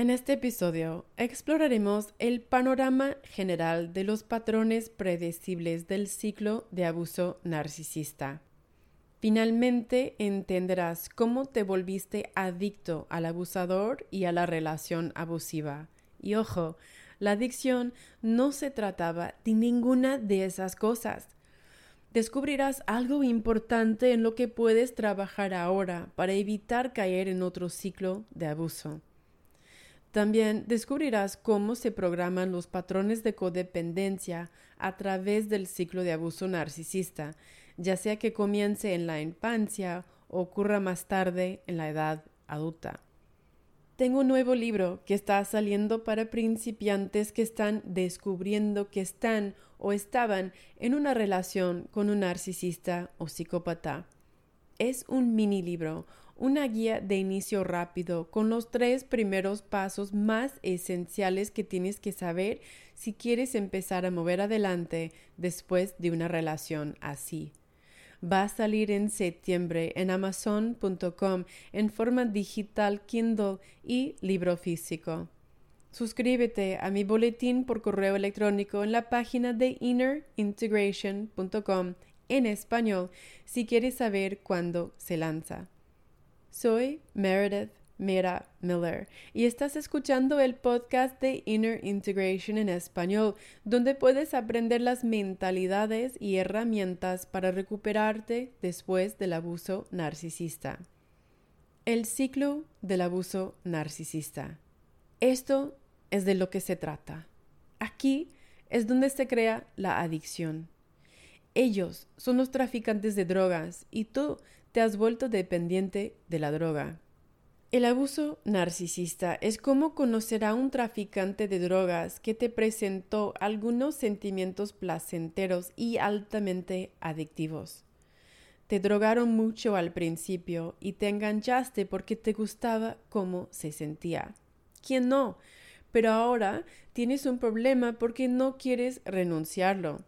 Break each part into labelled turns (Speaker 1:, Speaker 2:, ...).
Speaker 1: En este episodio exploraremos el panorama general de los patrones predecibles del ciclo de abuso narcisista. Finalmente entenderás cómo te volviste adicto al abusador y a la relación abusiva. Y ojo, la adicción no se trataba de ninguna de esas cosas. Descubrirás algo importante en lo que puedes trabajar ahora para evitar caer en otro ciclo de abuso. También descubrirás cómo se programan los patrones de codependencia a través del ciclo de abuso narcisista, ya sea que comience en la infancia o ocurra más tarde en la edad adulta. Tengo un nuevo libro que está saliendo para principiantes que están descubriendo que están o estaban en una relación con un narcisista o psicópata. Es un mini libro, una guía de inicio rápido con los tres primeros pasos más esenciales que tienes que saber si quieres empezar a mover adelante después de una relación así. Va a salir en septiembre en amazon.com en forma digital Kindle y libro físico. Suscríbete a mi boletín por correo electrónico en la página de innerintegration.com en español si quieres saber cuándo se lanza. Soy Meredith Mira Miller y estás escuchando el podcast de Inner Integration en español, donde puedes aprender las mentalidades y herramientas para recuperarte después del abuso narcisista. El ciclo del abuso narcisista. Esto es de lo que se trata. Aquí es donde se crea la adicción. Ellos son los traficantes de drogas y tú te has vuelto dependiente de la droga. El abuso narcisista es como conocer a un traficante de drogas que te presentó algunos sentimientos placenteros y altamente adictivos. Te drogaron mucho al principio y te enganchaste porque te gustaba cómo se sentía. ¿Quién no? Pero ahora tienes un problema porque no quieres renunciarlo.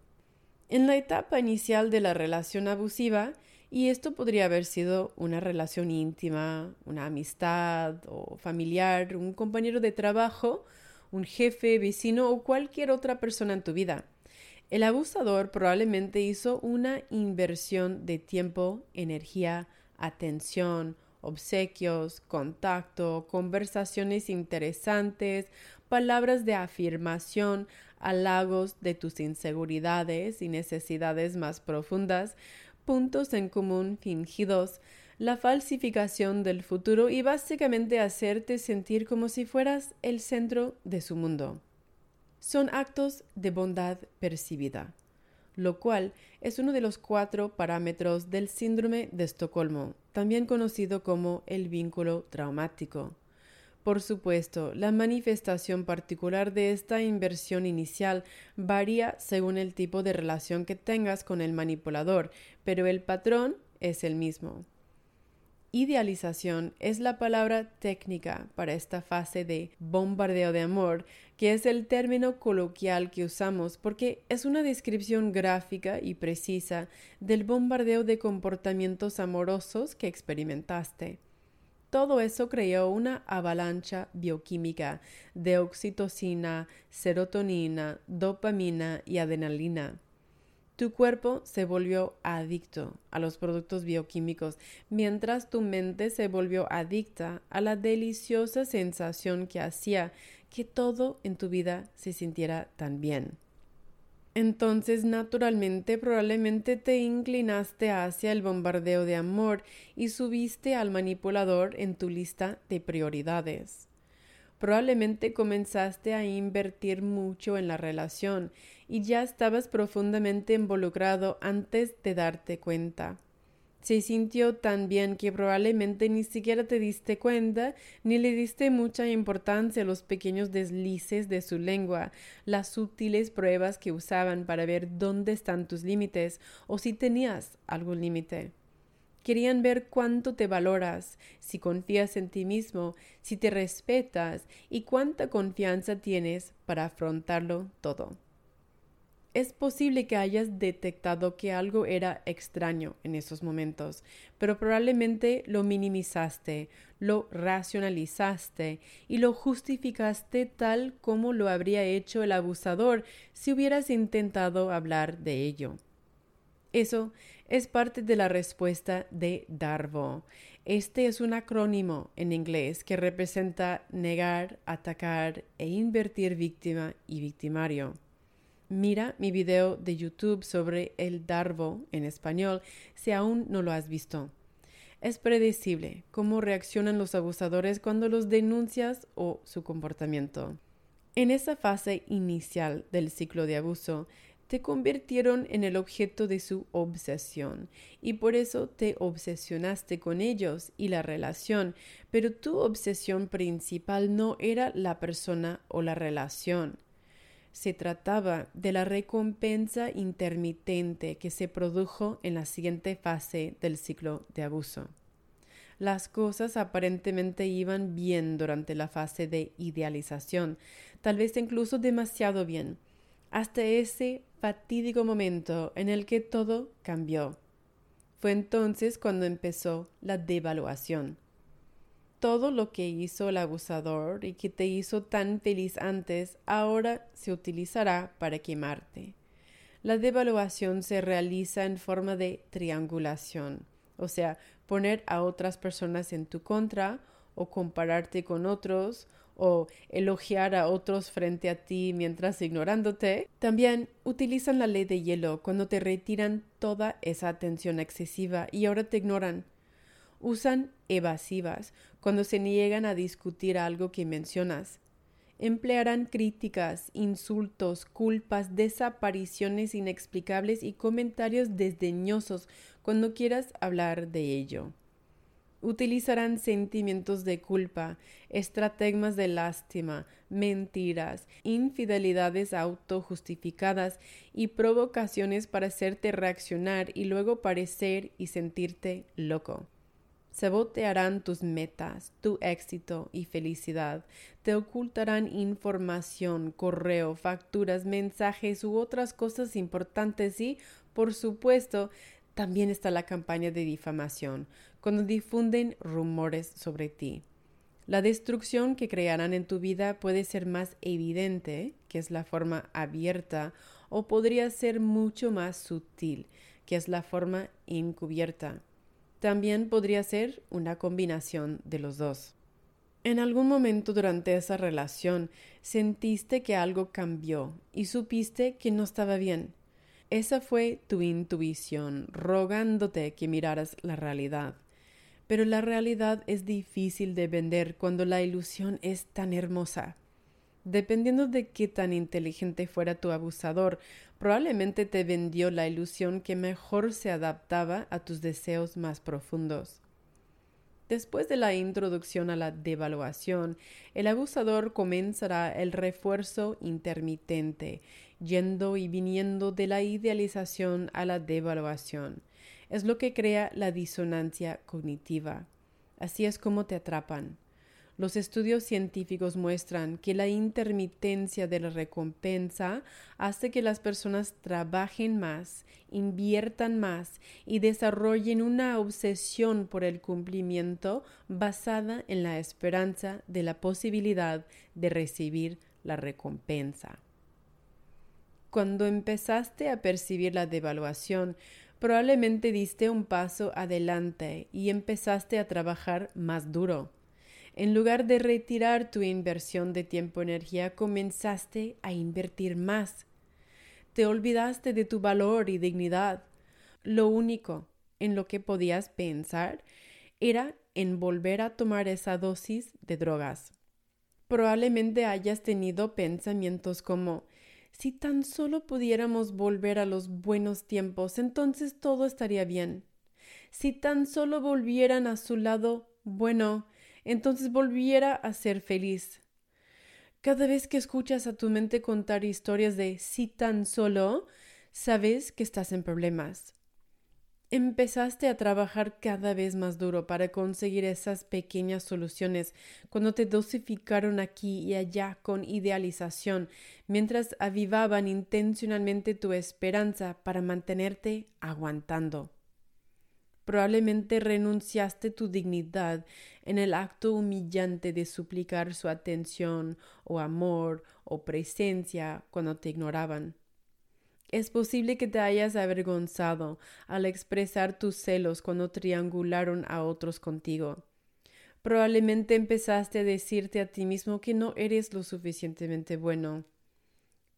Speaker 1: En la etapa inicial de la relación abusiva, y esto podría haber sido una relación íntima, una amistad o familiar, un compañero de trabajo, un jefe, vecino o cualquier otra persona en tu vida. El abusador probablemente hizo una inversión de tiempo, energía, atención, obsequios, contacto, conversaciones interesantes, palabras de afirmación, halagos de tus inseguridades y necesidades más profundas, puntos en común fingidos, la falsificación del futuro y básicamente hacerte sentir como si fueras el centro de su mundo. Son actos de bondad percibida, lo cual es uno de los cuatro parámetros del síndrome de Estocolmo, también conocido como el vínculo traumático. Por supuesto, la manifestación particular de esta inversión inicial varía según el tipo de relación que tengas con el manipulador, pero el patrón es el mismo. Idealización es la palabra técnica para esta fase de bombardeo de amor, que es el término coloquial que usamos porque es una descripción gráfica y precisa del bombardeo de comportamientos amorosos que experimentaste. Todo eso creó una avalancha bioquímica de oxitocina, serotonina, dopamina y adrenalina. Tu cuerpo se volvió adicto a los productos bioquímicos, mientras tu mente se volvió adicta a la deliciosa sensación que hacía que todo en tu vida se sintiera tan bien. Entonces, naturalmente, probablemente te inclinaste hacia el bombardeo de amor y subiste al manipulador en tu lista de prioridades. Probablemente comenzaste a invertir mucho en la relación y ya estabas profundamente involucrado antes de darte cuenta. Se sintió tan bien que probablemente ni siquiera te diste cuenta ni le diste mucha importancia a los pequeños deslices de su lengua, las sutiles pruebas que usaban para ver dónde están tus límites o si tenías algún límite. Querían ver cuánto te valoras, si confías en ti mismo, si te respetas y cuánta confianza tienes para afrontarlo todo. Es posible que hayas detectado que algo era extraño en esos momentos, pero probablemente lo minimizaste, lo racionalizaste y lo justificaste tal como lo habría hecho el abusador si hubieras intentado hablar de ello. Eso es parte de la respuesta de Darvo. Este es un acrónimo en inglés que representa negar, atacar e invertir víctima y victimario. Mira mi video de YouTube sobre el Darvo en español si aún no lo has visto. Es predecible cómo reaccionan los abusadores cuando los denuncias o su comportamiento. En esa fase inicial del ciclo de abuso, te convirtieron en el objeto de su obsesión y por eso te obsesionaste con ellos y la relación, pero tu obsesión principal no era la persona o la relación. Se trataba de la recompensa intermitente que se produjo en la siguiente fase del ciclo de abuso. Las cosas aparentemente iban bien durante la fase de idealización, tal vez incluso demasiado bien, hasta ese fatídico momento en el que todo cambió. Fue entonces cuando empezó la devaluación. Todo lo que hizo el abusador y que te hizo tan feliz antes ahora se utilizará para quemarte. La devaluación se realiza en forma de triangulación, o sea, poner a otras personas en tu contra o compararte con otros o elogiar a otros frente a ti mientras ignorándote. También utilizan la ley de hielo cuando te retiran toda esa atención excesiva y ahora te ignoran. Usan evasivas cuando se niegan a discutir algo que mencionas. Emplearán críticas, insultos, culpas, desapariciones inexplicables y comentarios desdeñosos cuando quieras hablar de ello utilizarán sentimientos de culpa, estrategias de lástima, mentiras, infidelidades autojustificadas y provocaciones para hacerte reaccionar y luego parecer y sentirte loco. Sabotearán tus metas, tu éxito y felicidad. Te ocultarán información, correo, facturas, mensajes u otras cosas importantes y, por supuesto, también está la campaña de difamación, cuando difunden rumores sobre ti. La destrucción que crearán en tu vida puede ser más evidente, que es la forma abierta, o podría ser mucho más sutil, que es la forma encubierta. También podría ser una combinación de los dos. En algún momento durante esa relación sentiste que algo cambió y supiste que no estaba bien. Esa fue tu intuición rogándote que miraras la realidad. Pero la realidad es difícil de vender cuando la ilusión es tan hermosa. Dependiendo de qué tan inteligente fuera tu abusador, probablemente te vendió la ilusión que mejor se adaptaba a tus deseos más profundos. Después de la introducción a la devaluación, el abusador comenzará el refuerzo intermitente, yendo y viniendo de la idealización a la devaluación. Es lo que crea la disonancia cognitiva. Así es como te atrapan. Los estudios científicos muestran que la intermitencia de la recompensa hace que las personas trabajen más, inviertan más y desarrollen una obsesión por el cumplimiento basada en la esperanza de la posibilidad de recibir la recompensa. Cuando empezaste a percibir la devaluación, probablemente diste un paso adelante y empezaste a trabajar más duro en lugar de retirar tu inversión de tiempo-energía, comenzaste a invertir más. Te olvidaste de tu valor y dignidad. Lo único en lo que podías pensar era en volver a tomar esa dosis de drogas. Probablemente hayas tenido pensamientos como si tan solo pudiéramos volver a los buenos tiempos, entonces todo estaría bien. Si tan solo volvieran a su lado, bueno, entonces volviera a ser feliz. Cada vez que escuchas a tu mente contar historias de si tan solo, sabes que estás en problemas. Empezaste a trabajar cada vez más duro para conseguir esas pequeñas soluciones cuando te dosificaron aquí y allá con idealización, mientras avivaban intencionalmente tu esperanza para mantenerte aguantando. Probablemente renunciaste tu dignidad en el acto humillante de suplicar su atención o amor o presencia cuando te ignoraban. Es posible que te hayas avergonzado al expresar tus celos cuando triangularon a otros contigo. Probablemente empezaste a decirte a ti mismo que no eres lo suficientemente bueno.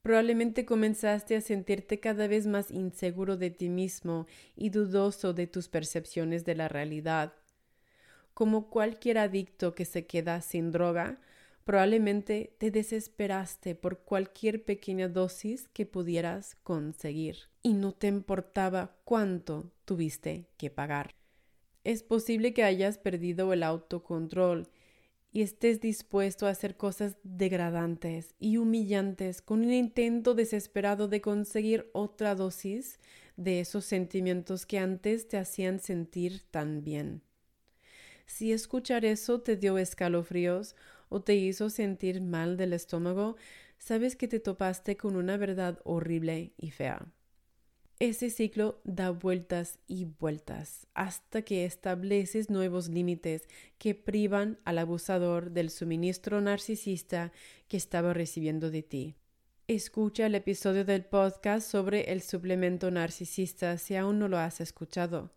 Speaker 1: Probablemente comenzaste a sentirte cada vez más inseguro de ti mismo y dudoso de tus percepciones de la realidad. Como cualquier adicto que se queda sin droga, probablemente te desesperaste por cualquier pequeña dosis que pudieras conseguir y no te importaba cuánto tuviste que pagar. Es posible que hayas perdido el autocontrol y estés dispuesto a hacer cosas degradantes y humillantes con un intento desesperado de conseguir otra dosis de esos sentimientos que antes te hacían sentir tan bien. Si escuchar eso te dio escalofríos o te hizo sentir mal del estómago, sabes que te topaste con una verdad horrible y fea. Ese ciclo da vueltas y vueltas hasta que estableces nuevos límites que privan al abusador del suministro narcisista que estaba recibiendo de ti. Escucha el episodio del podcast sobre el suplemento narcisista si aún no lo has escuchado.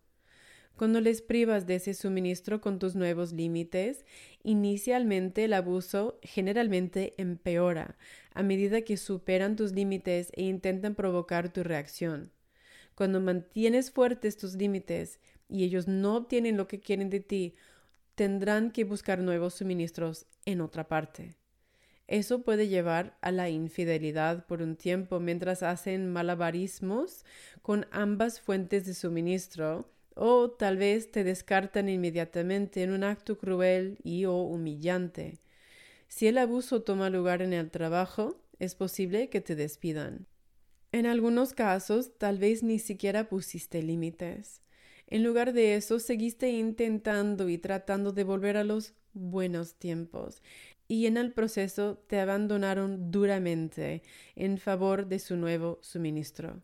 Speaker 1: Cuando les privas de ese suministro con tus nuevos límites, inicialmente el abuso generalmente empeora a medida que superan tus límites e intentan provocar tu reacción. Cuando mantienes fuertes tus límites y ellos no obtienen lo que quieren de ti, tendrán que buscar nuevos suministros en otra parte. Eso puede llevar a la infidelidad por un tiempo mientras hacen malabarismos con ambas fuentes de suministro o tal vez te descartan inmediatamente en un acto cruel y o humillante. Si el abuso toma lugar en el trabajo, es posible que te despidan. En algunos casos, tal vez ni siquiera pusiste límites. En lugar de eso, seguiste intentando y tratando de volver a los buenos tiempos, y en el proceso te abandonaron duramente en favor de su nuevo suministro.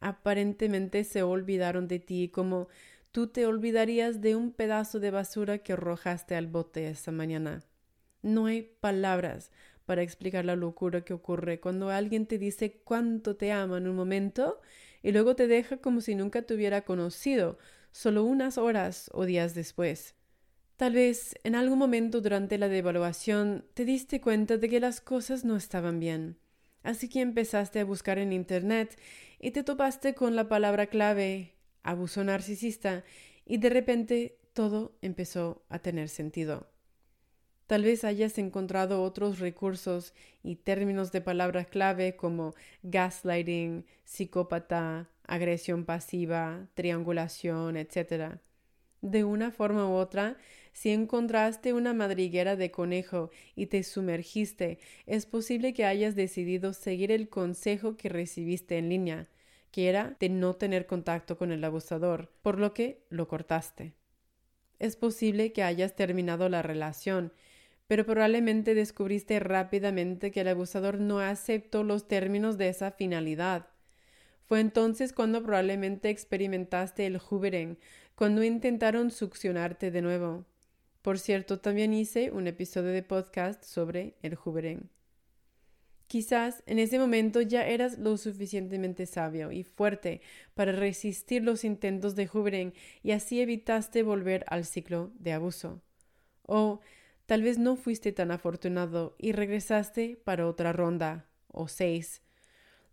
Speaker 1: Aparentemente se olvidaron de ti como tú te olvidarías de un pedazo de basura que arrojaste al bote esa mañana. No hay palabras para explicar la locura que ocurre cuando alguien te dice cuánto te ama en un momento y luego te deja como si nunca te hubiera conocido, solo unas horas o días después. Tal vez en algún momento durante la devaluación te diste cuenta de que las cosas no estaban bien. Así que empezaste a buscar en Internet y te topaste con la palabra clave abuso narcisista y de repente todo empezó a tener sentido. Tal vez hayas encontrado otros recursos y términos de palabras clave como gaslighting, psicópata, agresión pasiva, triangulación, etc. De una forma u otra, si encontraste una madriguera de conejo y te sumergiste, es posible que hayas decidido seguir el consejo que recibiste en línea, que era de no tener contacto con el abusador, por lo que lo cortaste. Es posible que hayas terminado la relación pero probablemente descubriste rápidamente que el abusador no aceptó los términos de esa finalidad. Fue entonces cuando probablemente experimentaste el hoovering, cuando intentaron succionarte de nuevo. Por cierto, también hice un episodio de podcast sobre el hoovering. Quizás en ese momento ya eras lo suficientemente sabio y fuerte para resistir los intentos de hoovering y así evitaste volver al ciclo de abuso. O Tal vez no fuiste tan afortunado y regresaste para otra ronda o seis.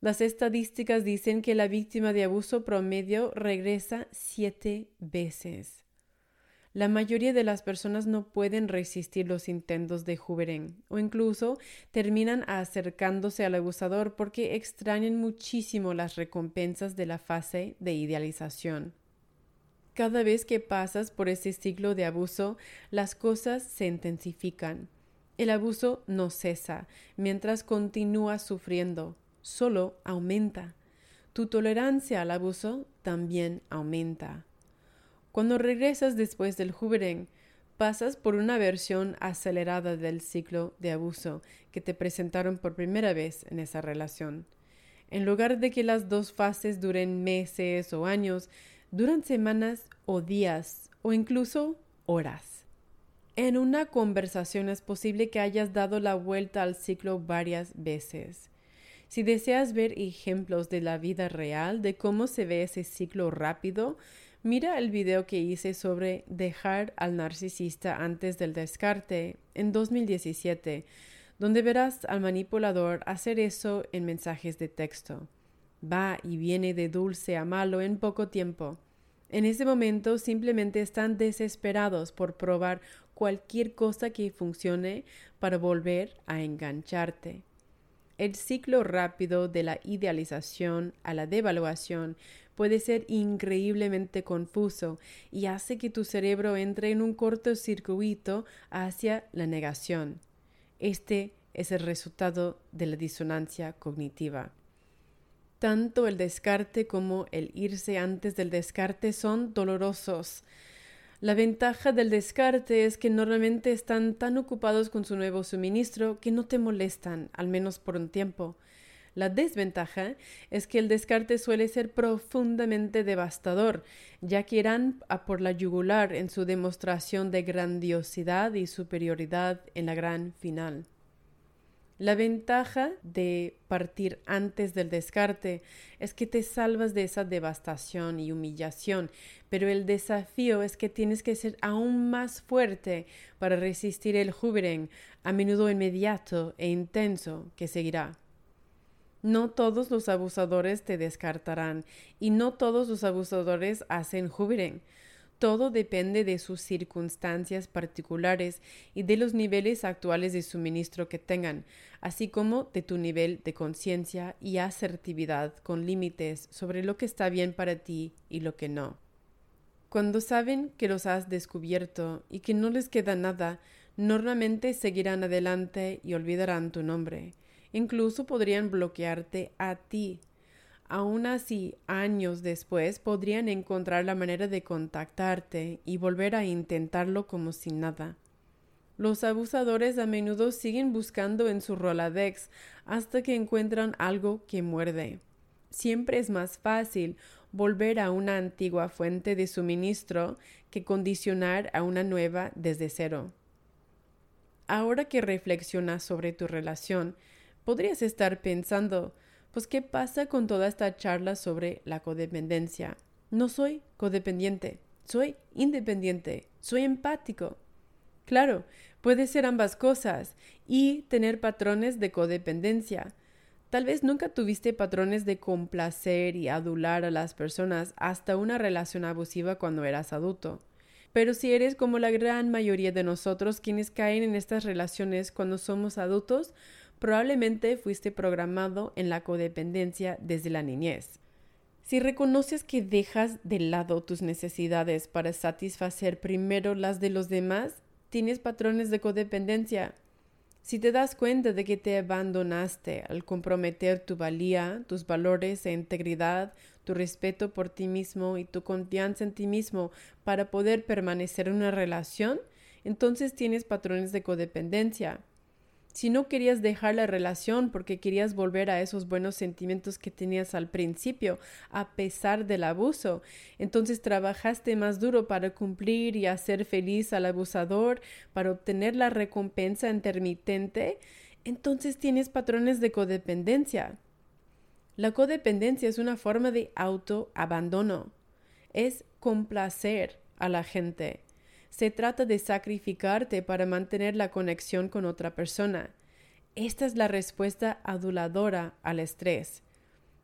Speaker 1: Las estadísticas dicen que la víctima de abuso promedio regresa siete veces. La mayoría de las personas no pueden resistir los intentos de Huberen o incluso terminan acercándose al abusador porque extrañan muchísimo las recompensas de la fase de idealización. Cada vez que pasas por ese ciclo de abuso, las cosas se intensifican. El abuso no cesa mientras continúas sufriendo, solo aumenta. Tu tolerancia al abuso también aumenta. Cuando regresas después del Huberen, pasas por una versión acelerada del ciclo de abuso que te presentaron por primera vez en esa relación. En lugar de que las dos fases duren meses o años, duran semanas o días o incluso horas. En una conversación es posible que hayas dado la vuelta al ciclo varias veces. Si deseas ver ejemplos de la vida real de cómo se ve ese ciclo rápido, mira el video que hice sobre dejar al narcisista antes del descarte en 2017, donde verás al manipulador hacer eso en mensajes de texto. Va y viene de dulce a malo en poco tiempo. En ese momento simplemente están desesperados por probar cualquier cosa que funcione para volver a engancharte. El ciclo rápido de la idealización a la devaluación puede ser increíblemente confuso y hace que tu cerebro entre en un cortocircuito hacia la negación. Este es el resultado de la disonancia cognitiva. Tanto el descarte como el irse antes del descarte son dolorosos. La ventaja del descarte es que normalmente están tan ocupados con su nuevo suministro que no te molestan, al menos por un tiempo. La desventaja es que el descarte suele ser profundamente devastador, ya que irán a por la yugular en su demostración de grandiosidad y superioridad en la gran final. La ventaja de partir antes del descarte es que te salvas de esa devastación y humillación, pero el desafío es que tienes que ser aún más fuerte para resistir el júbilo, a menudo inmediato e intenso, que seguirá. No todos los abusadores te descartarán y no todos los abusadores hacen júbilo. Todo depende de sus circunstancias particulares y de los niveles actuales de suministro que tengan, así como de tu nivel de conciencia y asertividad con límites sobre lo que está bien para ti y lo que no. Cuando saben que los has descubierto y que no les queda nada, normalmente seguirán adelante y olvidarán tu nombre. Incluso podrían bloquearte a ti Aún así, años después podrían encontrar la manera de contactarte y volver a intentarlo como si nada. Los abusadores a menudo siguen buscando en su Roladex hasta que encuentran algo que muerde. Siempre es más fácil volver a una antigua fuente de suministro que condicionar a una nueva desde cero. Ahora que reflexionas sobre tu relación, podrías estar pensando pues, ¿qué pasa con toda esta charla sobre la codependencia? No soy codependiente, soy independiente, soy empático. Claro, puede ser ambas cosas y tener patrones de codependencia. Tal vez nunca tuviste patrones de complacer y adular a las personas hasta una relación abusiva cuando eras adulto. Pero si eres como la gran mayoría de nosotros quienes caen en estas relaciones cuando somos adultos, probablemente fuiste programado en la codependencia desde la niñez. Si reconoces que dejas de lado tus necesidades para satisfacer primero las de los demás, tienes patrones de codependencia. Si te das cuenta de que te abandonaste al comprometer tu valía, tus valores e integridad, tu respeto por ti mismo y tu confianza en ti mismo para poder permanecer en una relación, entonces tienes patrones de codependencia. Si no querías dejar la relación porque querías volver a esos buenos sentimientos que tenías al principio, a pesar del abuso, entonces trabajaste más duro para cumplir y hacer feliz al abusador, para obtener la recompensa intermitente, entonces tienes patrones de codependencia. La codependencia es una forma de autoabandono. Es complacer a la gente se trata de sacrificarte para mantener la conexión con otra persona. Esta es la respuesta aduladora al estrés.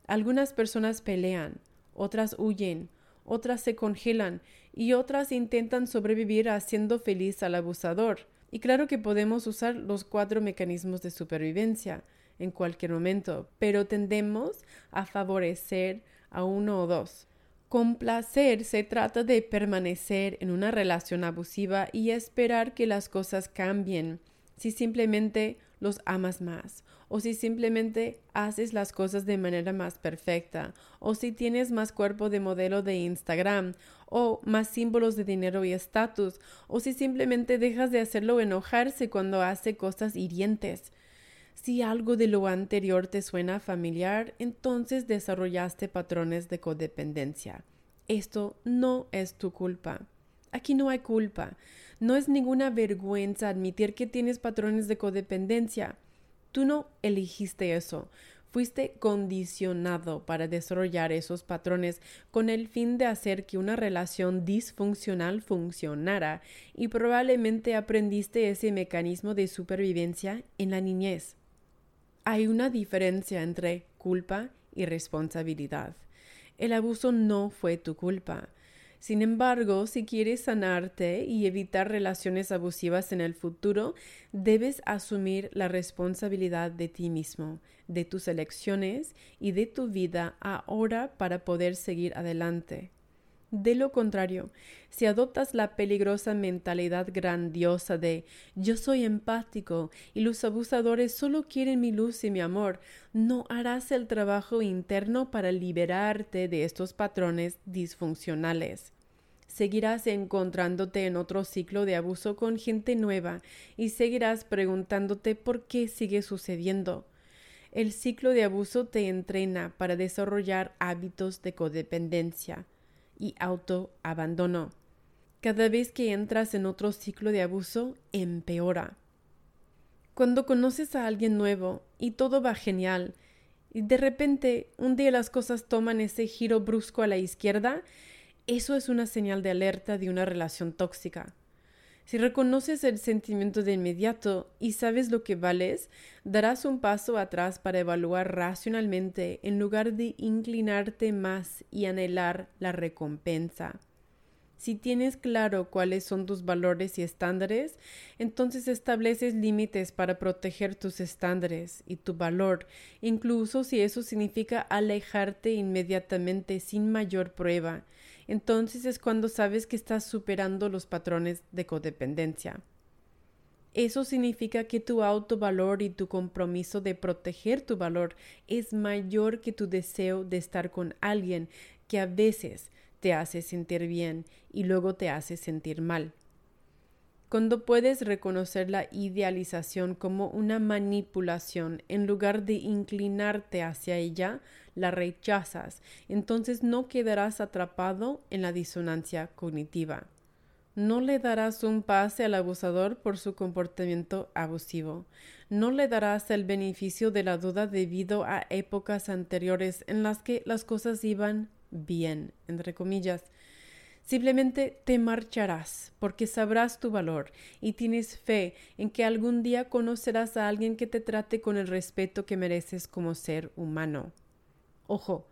Speaker 1: Algunas personas pelean, otras huyen, otras se congelan y otras intentan sobrevivir haciendo feliz al abusador. Y claro que podemos usar los cuatro mecanismos de supervivencia en cualquier momento, pero tendemos a favorecer a uno o dos. Complacer se trata de permanecer en una relación abusiva y esperar que las cosas cambien si simplemente los amas más, o si simplemente haces las cosas de manera más perfecta, o si tienes más cuerpo de modelo de Instagram, o más símbolos de dinero y estatus, o si simplemente dejas de hacerlo enojarse cuando hace cosas hirientes. Si algo de lo anterior te suena familiar, entonces desarrollaste patrones de codependencia. Esto no es tu culpa. Aquí no hay culpa. No es ninguna vergüenza admitir que tienes patrones de codependencia. Tú no elegiste eso. Fuiste condicionado para desarrollar esos patrones con el fin de hacer que una relación disfuncional funcionara y probablemente aprendiste ese mecanismo de supervivencia en la niñez. Hay una diferencia entre culpa y responsabilidad. El abuso no fue tu culpa. Sin embargo, si quieres sanarte y evitar relaciones abusivas en el futuro, debes asumir la responsabilidad de ti mismo, de tus elecciones y de tu vida ahora para poder seguir adelante. De lo contrario, si adoptas la peligrosa mentalidad grandiosa de yo soy empático y los abusadores solo quieren mi luz y mi amor, no harás el trabajo interno para liberarte de estos patrones disfuncionales. Seguirás encontrándote en otro ciclo de abuso con gente nueva y seguirás preguntándote por qué sigue sucediendo. El ciclo de abuso te entrena para desarrollar hábitos de codependencia y autoabandono. Cada vez que entras en otro ciclo de abuso, empeora. Cuando conoces a alguien nuevo y todo va genial, y de repente un día las cosas toman ese giro brusco a la izquierda, eso es una señal de alerta de una relación tóxica. Si reconoces el sentimiento de inmediato y sabes lo que vales, darás un paso atrás para evaluar racionalmente en lugar de inclinarte más y anhelar la recompensa. Si tienes claro cuáles son tus valores y estándares, entonces estableces límites para proteger tus estándares y tu valor, incluso si eso significa alejarte inmediatamente sin mayor prueba, entonces es cuando sabes que estás superando los patrones de codependencia. Eso significa que tu autovalor y tu compromiso de proteger tu valor es mayor que tu deseo de estar con alguien que a veces te hace sentir bien y luego te hace sentir mal. Cuando puedes reconocer la idealización como una manipulación en lugar de inclinarte hacia ella, la rechazas, entonces no quedarás atrapado en la disonancia cognitiva. No le darás un pase al abusador por su comportamiento abusivo. No le darás el beneficio de la duda debido a épocas anteriores en las que las cosas iban bien, entre comillas. Simplemente te marcharás porque sabrás tu valor y tienes fe en que algún día conocerás a alguien que te trate con el respeto que mereces como ser humano. Ojo,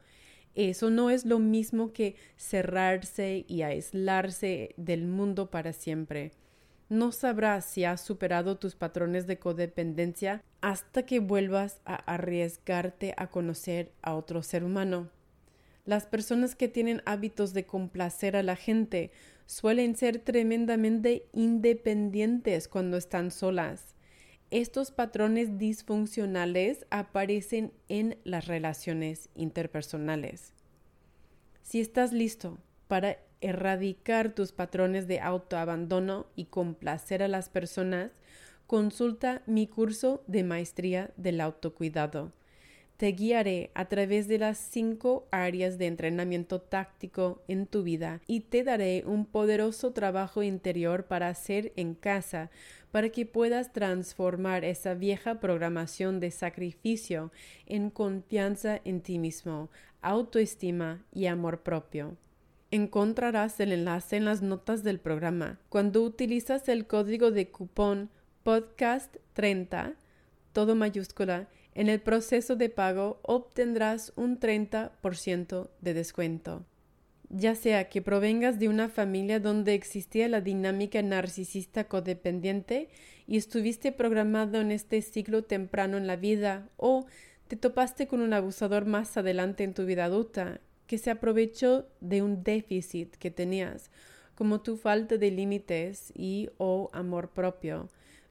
Speaker 1: eso no es lo mismo que cerrarse y aislarse del mundo para siempre. No sabrás si has superado tus patrones de codependencia hasta que vuelvas a arriesgarte a conocer a otro ser humano. Las personas que tienen hábitos de complacer a la gente suelen ser tremendamente independientes cuando están solas. Estos patrones disfuncionales aparecen en las relaciones interpersonales. Si estás listo para erradicar tus patrones de autoabandono y complacer a las personas, consulta mi curso de maestría del autocuidado. Te guiaré a través de las cinco áreas de entrenamiento táctico en tu vida y te daré un poderoso trabajo interior para hacer en casa para que puedas transformar esa vieja programación de sacrificio en confianza en ti mismo, autoestima y amor propio. Encontrarás el enlace en las notas del programa. Cuando utilizas el código de cupón podcast 30, todo mayúscula, en el proceso de pago obtendrás un 30% de descuento. Ya sea que provengas de una familia donde existía la dinámica narcisista codependiente y estuviste programado en este ciclo temprano en la vida, o te topaste con un abusador más adelante en tu vida adulta que se aprovechó de un déficit que tenías, como tu falta de límites y o amor propio,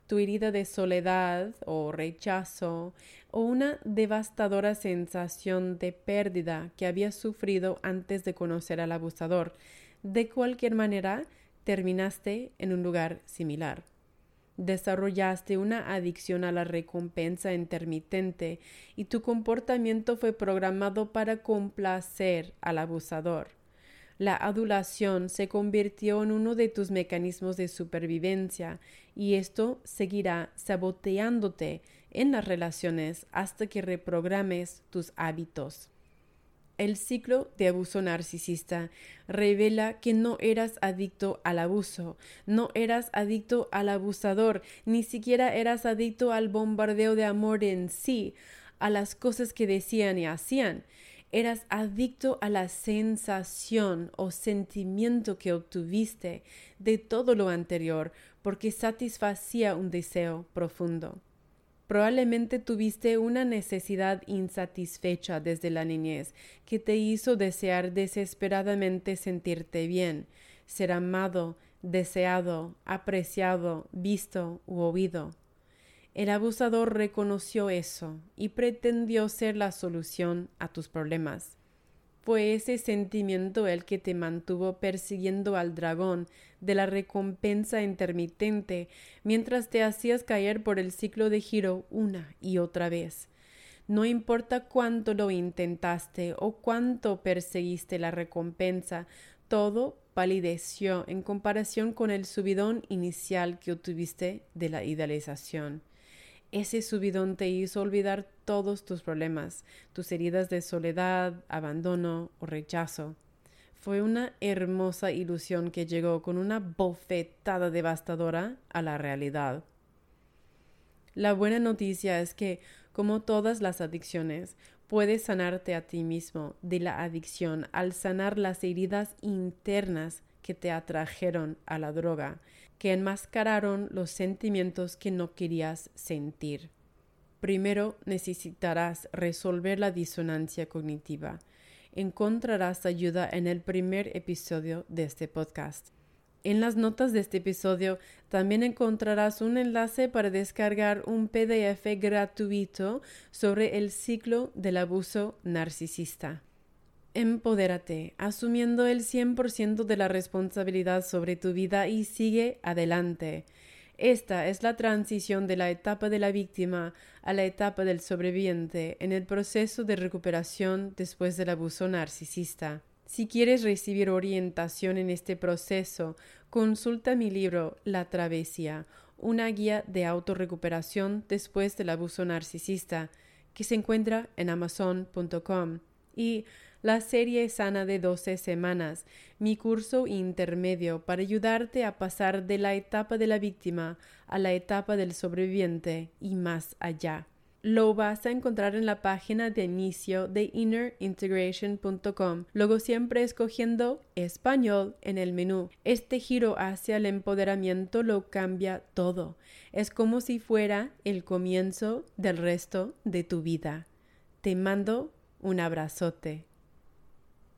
Speaker 1: tu herida de soledad o rechazo, o una devastadora sensación de pérdida que habías sufrido antes de conocer al abusador. De cualquier manera, terminaste en un lugar similar. Desarrollaste una adicción a la recompensa intermitente y tu comportamiento fue programado para complacer al abusador. La adulación se convirtió en uno de tus mecanismos de supervivencia y esto seguirá saboteándote en las relaciones hasta que reprogrames tus hábitos. El ciclo de abuso narcisista revela que no eras adicto al abuso, no eras adicto al abusador, ni siquiera eras adicto al bombardeo de amor en sí, a las cosas que decían y hacían eras adicto a la sensación o sentimiento que obtuviste de todo lo anterior porque satisfacía un deseo profundo. Probablemente tuviste una necesidad insatisfecha desde la niñez que te hizo desear desesperadamente sentirte bien, ser amado, deseado, apreciado, visto u oído. El abusador reconoció eso y pretendió ser la solución a tus problemas. Fue ese sentimiento el que te mantuvo persiguiendo al dragón de la recompensa intermitente mientras te hacías caer por el ciclo de giro una y otra vez. No importa cuánto lo intentaste o cuánto perseguiste la recompensa, todo palideció en comparación con el subidón inicial que obtuviste de la idealización. Ese subidón te hizo olvidar todos tus problemas, tus heridas de soledad, abandono o rechazo. Fue una hermosa ilusión que llegó con una bofetada devastadora a la realidad. La buena noticia es que, como todas las adicciones, puedes sanarte a ti mismo de la adicción al sanar las heridas internas que te atrajeron a la droga que enmascararon los sentimientos que no querías sentir. Primero necesitarás resolver la disonancia cognitiva. Encontrarás ayuda en el primer episodio de este podcast. En las notas de este episodio también encontrarás un enlace para descargar un PDF gratuito sobre el ciclo del abuso narcisista. Empodérate, asumiendo el 100% de la responsabilidad sobre tu vida y sigue adelante. Esta es la transición de la etapa de la víctima a la etapa del sobreviviente en el proceso de recuperación después del abuso narcisista. Si quieres recibir orientación en este proceso, consulta mi libro La Travesía, una guía de autorrecuperación después del abuso narcisista, que se encuentra en amazon.com. Y la serie sana de 12 semanas, mi curso intermedio para ayudarte a pasar de la etapa de la víctima a la etapa del sobreviviente y más allá. Lo vas a encontrar en la página de inicio de innerintegration.com, luego siempre escogiendo español en el menú. Este giro hacia el empoderamiento lo cambia todo. Es como si fuera el comienzo del resto de tu vida. Te mando un abrazote.